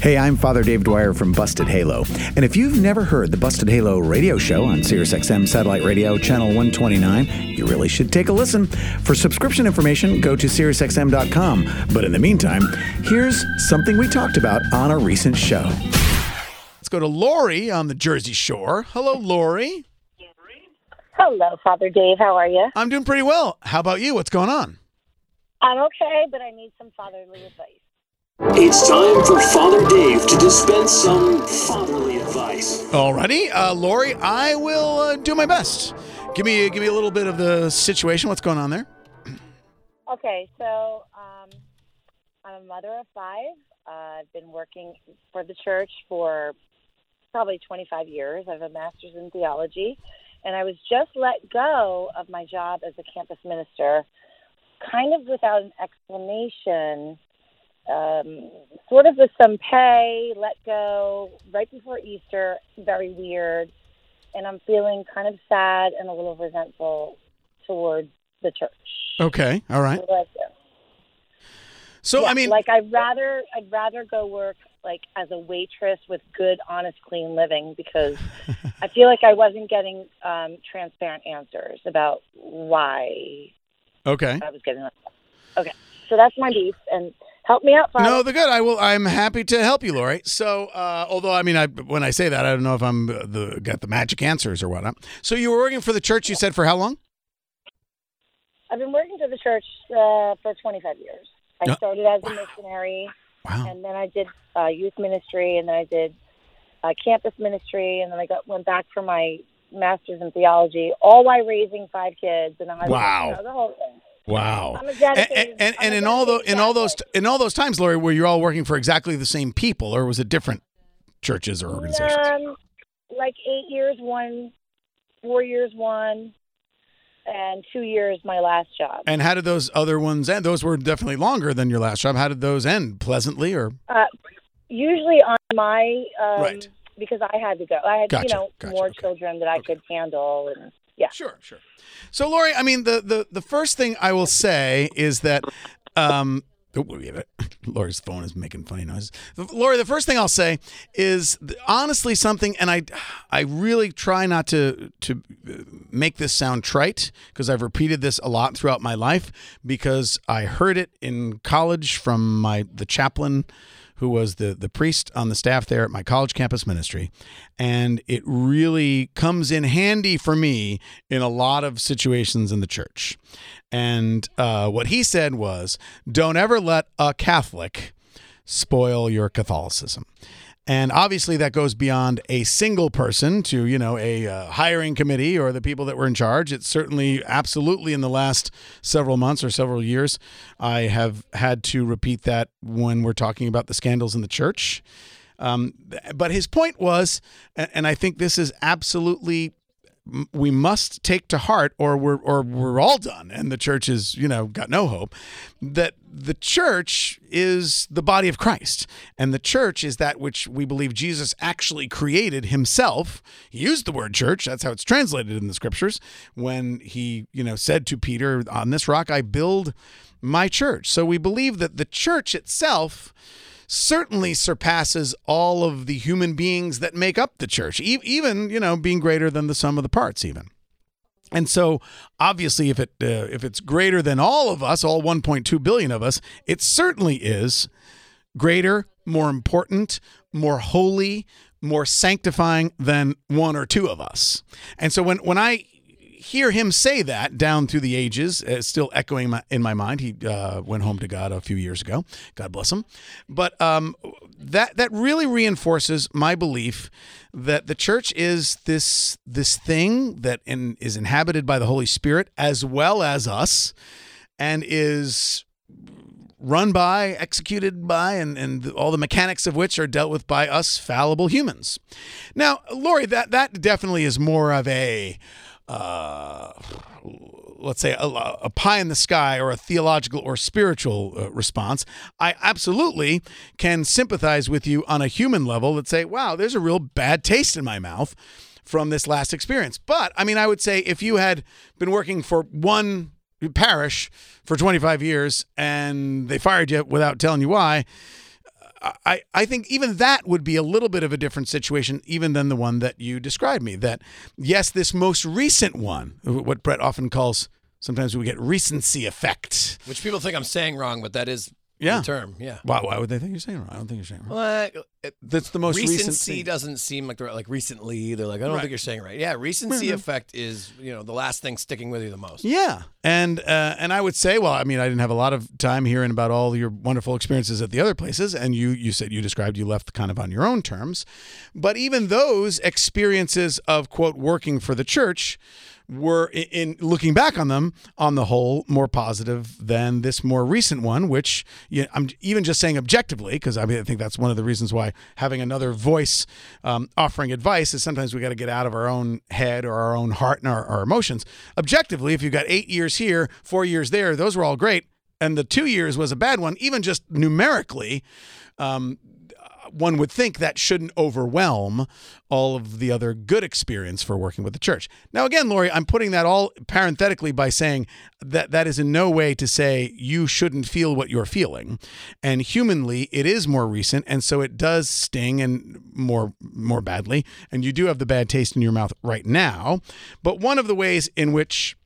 Hey, I'm Father Dave Dwyer from Busted Halo. And if you've never heard the Busted Halo radio show on SiriusXM Satellite Radio, Channel 129, you really should take a listen. For subscription information, go to SiriusXM.com. But in the meantime, here's something we talked about on a recent show. Let's go to Lori on the Jersey Shore. Hello, Lori. Hello, Father Dave. How are you? I'm doing pretty well. How about you? What's going on? I'm okay, but I need some fatherly advice. It's time for Father Dave to dispense some fatherly advice. Alrighty, uh, Lori, I will uh, do my best. Give me give me a little bit of the situation. What's going on there? Okay, so um, I'm a mother of five. Uh, I've been working for the church for probably 25 years. I have a master's in theology, and I was just let go of my job as a campus minister, kind of without an explanation. Um, sort of with some pay, let go right before Easter. Very weird, and I'm feeling kind of sad and a little resentful towards the church. Okay, all right. Do So Yeah, I mean, like I'd rather I'd rather go work like as a waitress with good, honest, clean living because I feel like I wasn't getting um, transparent answers about why okay. I was getting that. Okay, so that's my beef, and help me out, Father. No, the good. I will. I'm happy to help you, Lori. So, uh, although I mean, I when I say that, I don't know if I'm the got the magic answers or whatnot. So, you were working for the church. You said for how long? I've been working for the church uh, for 25 years. I started as a missionary, Wow. and then I did uh, youth ministry, and then I did uh, campus ministry, and then I got went back for my master's in theology, all while raising five kids, and I was Wow. you know, the whole thing. Wow. And, and, and, in all those in all those in all those times, Lori, were you all working for exactly the same people, or was it different churches or organizations? Um, like eight years, one, four years, one, and two years my last job. And how did those other ones end? Those were definitely longer than your last job. How did those end? Pleasantly or Uh, usually on my um, Right. Because I had to go. I had Gotcha, you know gotcha, more okay. children that I could handle, and yeah. Sure, sure. So, Lori, I mean, the the the first thing I will say is that, um, oh, we have it. Lori's phone is making funny noises. Lori, the first thing I'll say is honestly something, and I I really try not to to make this sound trite because I've repeated this a lot throughout my life because I heard it in college from my the chaplain who was the the priest on the staff there at my college campus ministry. And it really comes in handy for me in a lot of situations in the church. And uh, what he said was don't ever let a catholic spoil your catholicism and obviously that goes beyond a single person to, you know, a uh, hiring committee or the people that were in charge. It's certainly absolutely in the last several months or several years, I have had to repeat that when we're talking about the scandals in the church. Um, but his point was, and I think this is absolutely we must take to heart or we're or we're all done and the church is you know got no hope that the church is the body of Christ. And the church is that which we believe Jesus actually created himself. He used the word church. That's how it's translated in the scriptures. When he you know said to Peter on this rock I build my church. So we believe that the church itself certainly surpasses all of the human beings that make up the church, e- even you know being greater than the sum of the parts, even. And so, obviously, if it uh, if it's greater than all of us, all 1.2 billion of us, it certainly is greater, more important, more holy, more sanctifying than one or two of us. And so, when when I hear him say that down through the ages, uh, still echoing my, in my mind. He uh, went home to God a few years ago. God bless him. But um, that that really reinforces my belief that the church is this this thing that in, is inhabited by the Holy Spirit as well as us, and is run by, executed by, and, and all the mechanics of which are dealt with by us fallible humans. Now, Lori, that that definitely is more of a uh, let's say a, a pie in the sky or a theological or spiritual uh, response, I absolutely can sympathize with you on a human level that say, wow, there's a real bad taste in my mouth from this last experience. But I mean, I would say if you had been working for one parish for 25 years and they fired you without telling you why, I, I think even that would be a little bit of a different situation, even than the one that you described me. That, yes, this most recent one, what Brett often calls, sometimes we get recency effect. Which people think I'm saying wrong, but that is Yeah. term. Yeah. Why, why would they think you're saying it wrong? I don't think you're saying it wrong. Well, it- That's the most recent recency thing. doesn't seem like the right, like recently. They're like, I don't Right. think you're saying it right. Yeah, recency effect is you know the last thing sticking with you the most. Yeah, and uh, and I would say, well, I mean, I didn't have a lot of time hearing about all your wonderful experiences at the other places, and you you said you described you left kind of on your own terms, but even those experiences of quote working for the church were in, in looking back on them on the whole more positive than this more recent one which you I'm even just saying objectively because I mean I think that's one of the reasons why having another voice um, offering advice is sometimes we got to get out of our own head or our own heart and our, our emotions. Objectively if you've got eight years here four years there those were all great and the two years was a bad one even just numerically um, one would think that shouldn't overwhelm all of the other good experience for working with the church. Now, again, Lori, I'm putting that all parenthetically by saying that that is in no way to say you shouldn't feel what you're feeling. And humanly, it is more recent, and so it does sting and more more badly. And you do have the bad taste in your mouth right now. But one of the ways in which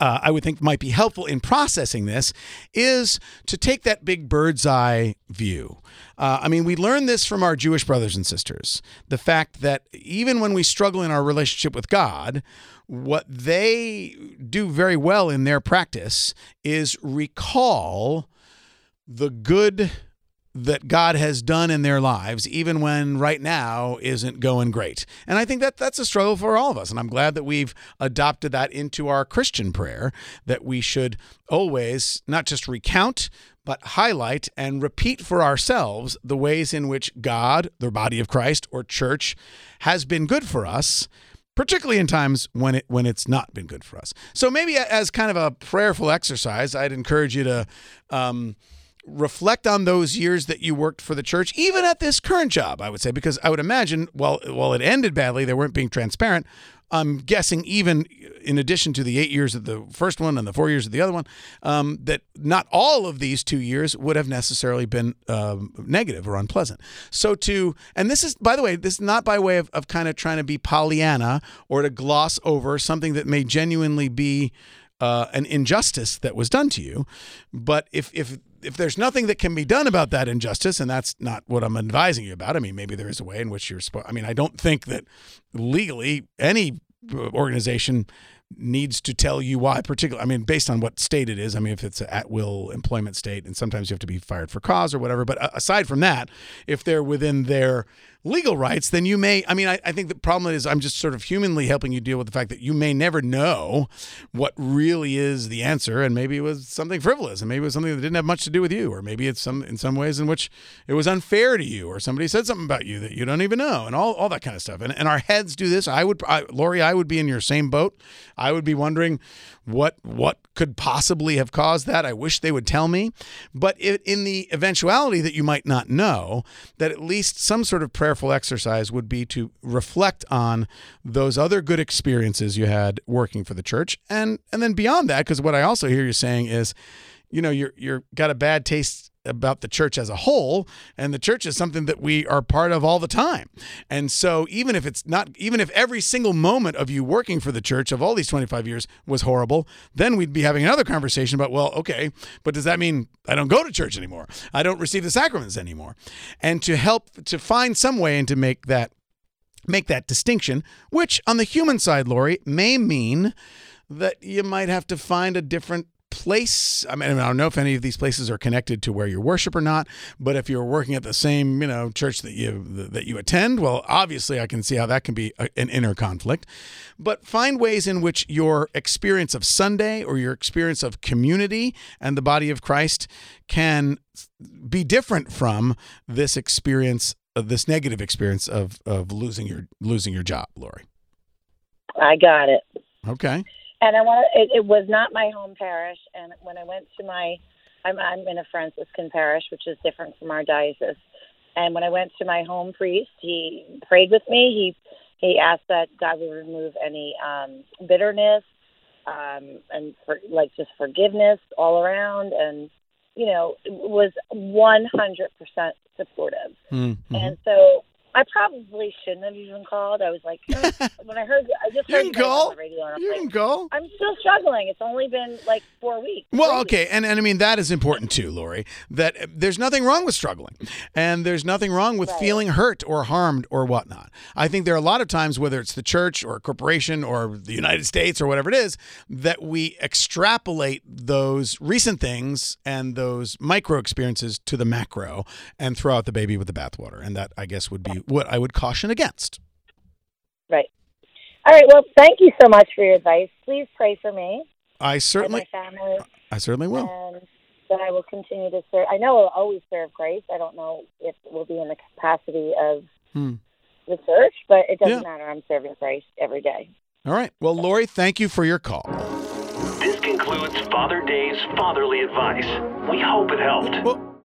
uh, I would think might be helpful in processing this is to take that big bird's eye view. Uh, I mean, we learn this from our Jewish brothers and sisters. The fact that even when we struggle in our relationship with God, what they do very well in their practice is recall the good that God has done in their lives, even when right now isn't going great. And I think that that's a struggle for all of us. And I'm glad that we've adopted that into our Christian prayer that we should always not just recount, but highlight and repeat for ourselves the ways in which God, the body of Christ, or church has been good for us particularly in times when it when it's not been good for us. So maybe as kind of a prayerful exercise, I'd encourage you to um, reflect on those years that you worked for the church, even at this current job. I would say because I would imagine, well, while it ended badly, they weren't being transparent. I'm guessing even in addition to the eight years of the first one and the four years of the other one, um, that not all of these two years would have necessarily been um, negative or unpleasant. So to, and this is, by the way, this is not by way of, of kind of trying to be Pollyanna or to gloss over something that may genuinely be uh, an injustice that was done to you. But if, if, if there's nothing that can be done about that injustice, and that's not what I'm advising you about, I mean, maybe there is a way in which you're supposed, I mean, I don't think that legally any uh, organization needs to tell you why particular i mean based on what state it is i mean if it's an at-will employment state and sometimes you have to be fired for cause or whatever but uh, aside from that if they're within their legal rights then you may i mean I, I think the problem is i'm just sort of humanly helping you deal with the fact that you may never know what really is the answer. And maybe it was something frivolous and maybe it was something that didn't have much to do with you or maybe it's some in some ways in which it was unfair to you or somebody said something about you that you don't even know and all, all that kind of stuff. And, and our heads do this. I would I, lori i would be in your same boat. I would be wondering what what could possibly have caused that. I wish they would tell me. But it, in the eventuality that you might not know, that at least some sort of prayerful exercise would be to reflect on those other good experiences you had working for the church, and and then beyond that, because what I also hear you saying is, you know, you're you're got a bad taste about the church as a whole and the church is something that we are part of all the time. And so even if it's not even if every single moment of you working for the church of all these 25 years was horrible then we'd be having another conversation about well okay but does that mean i don't go to church anymore? I don't receive the sacraments anymore. And to help to find some way and to make that make that distinction which on the human side lori may mean that you might have to find a different place I mean I don't know if any of these places are connected to where you worship or not but if you're working at the same you know church that you that you attend well obviously I can see how that can be a, an inner conflict. But find ways in which your experience of Sunday or your experience of community and the body of Christ can be different from this experience of this negative experience of of losing your losing your job Lori. I got it. okay And I want it, it was not my home parish. And when I went to my, I'm, I'm in a Franciscan parish, which is different from our diocese. And when I went to my home priest, he prayed with me. He he asked that God would remove any um, bitterness um, and for, like just forgiveness all around. And you know, was 100% supportive. Mm-hmm. And so I probably shouldn't have even called. I was like, "Eh." when I heard, I just heard you call. on the radio, and I'm You like, can call. I'm still struggling. It's only been like four weeks. Well, okay, and, and I mean that is important too, Lori. That uh, there's nothing wrong with struggling, and there's nothing wrong with Right. feeling hurt or harmed or whatnot. I think there are a lot of times, whether it's the church or a corporation or the United States or whatever it is, that we extrapolate those recent things and those micro experiences to the macro and throw out the baby with the bathwater. And that, I guess, would be what I would caution against. Right. All right. Well, thank you so much for your advice. Please pray for me I and certainly, my family, I certainly will. and that I will continue to serve. I know I'll always serve Christ. I don't know if it will be in the capacity of Hmm. the church, but it doesn't Yeah. matter. I'm serving Christ every day. All right. Well, Lori, thank you for your call. This concludes Father Dave's fatherly advice. We hope it helped. Well,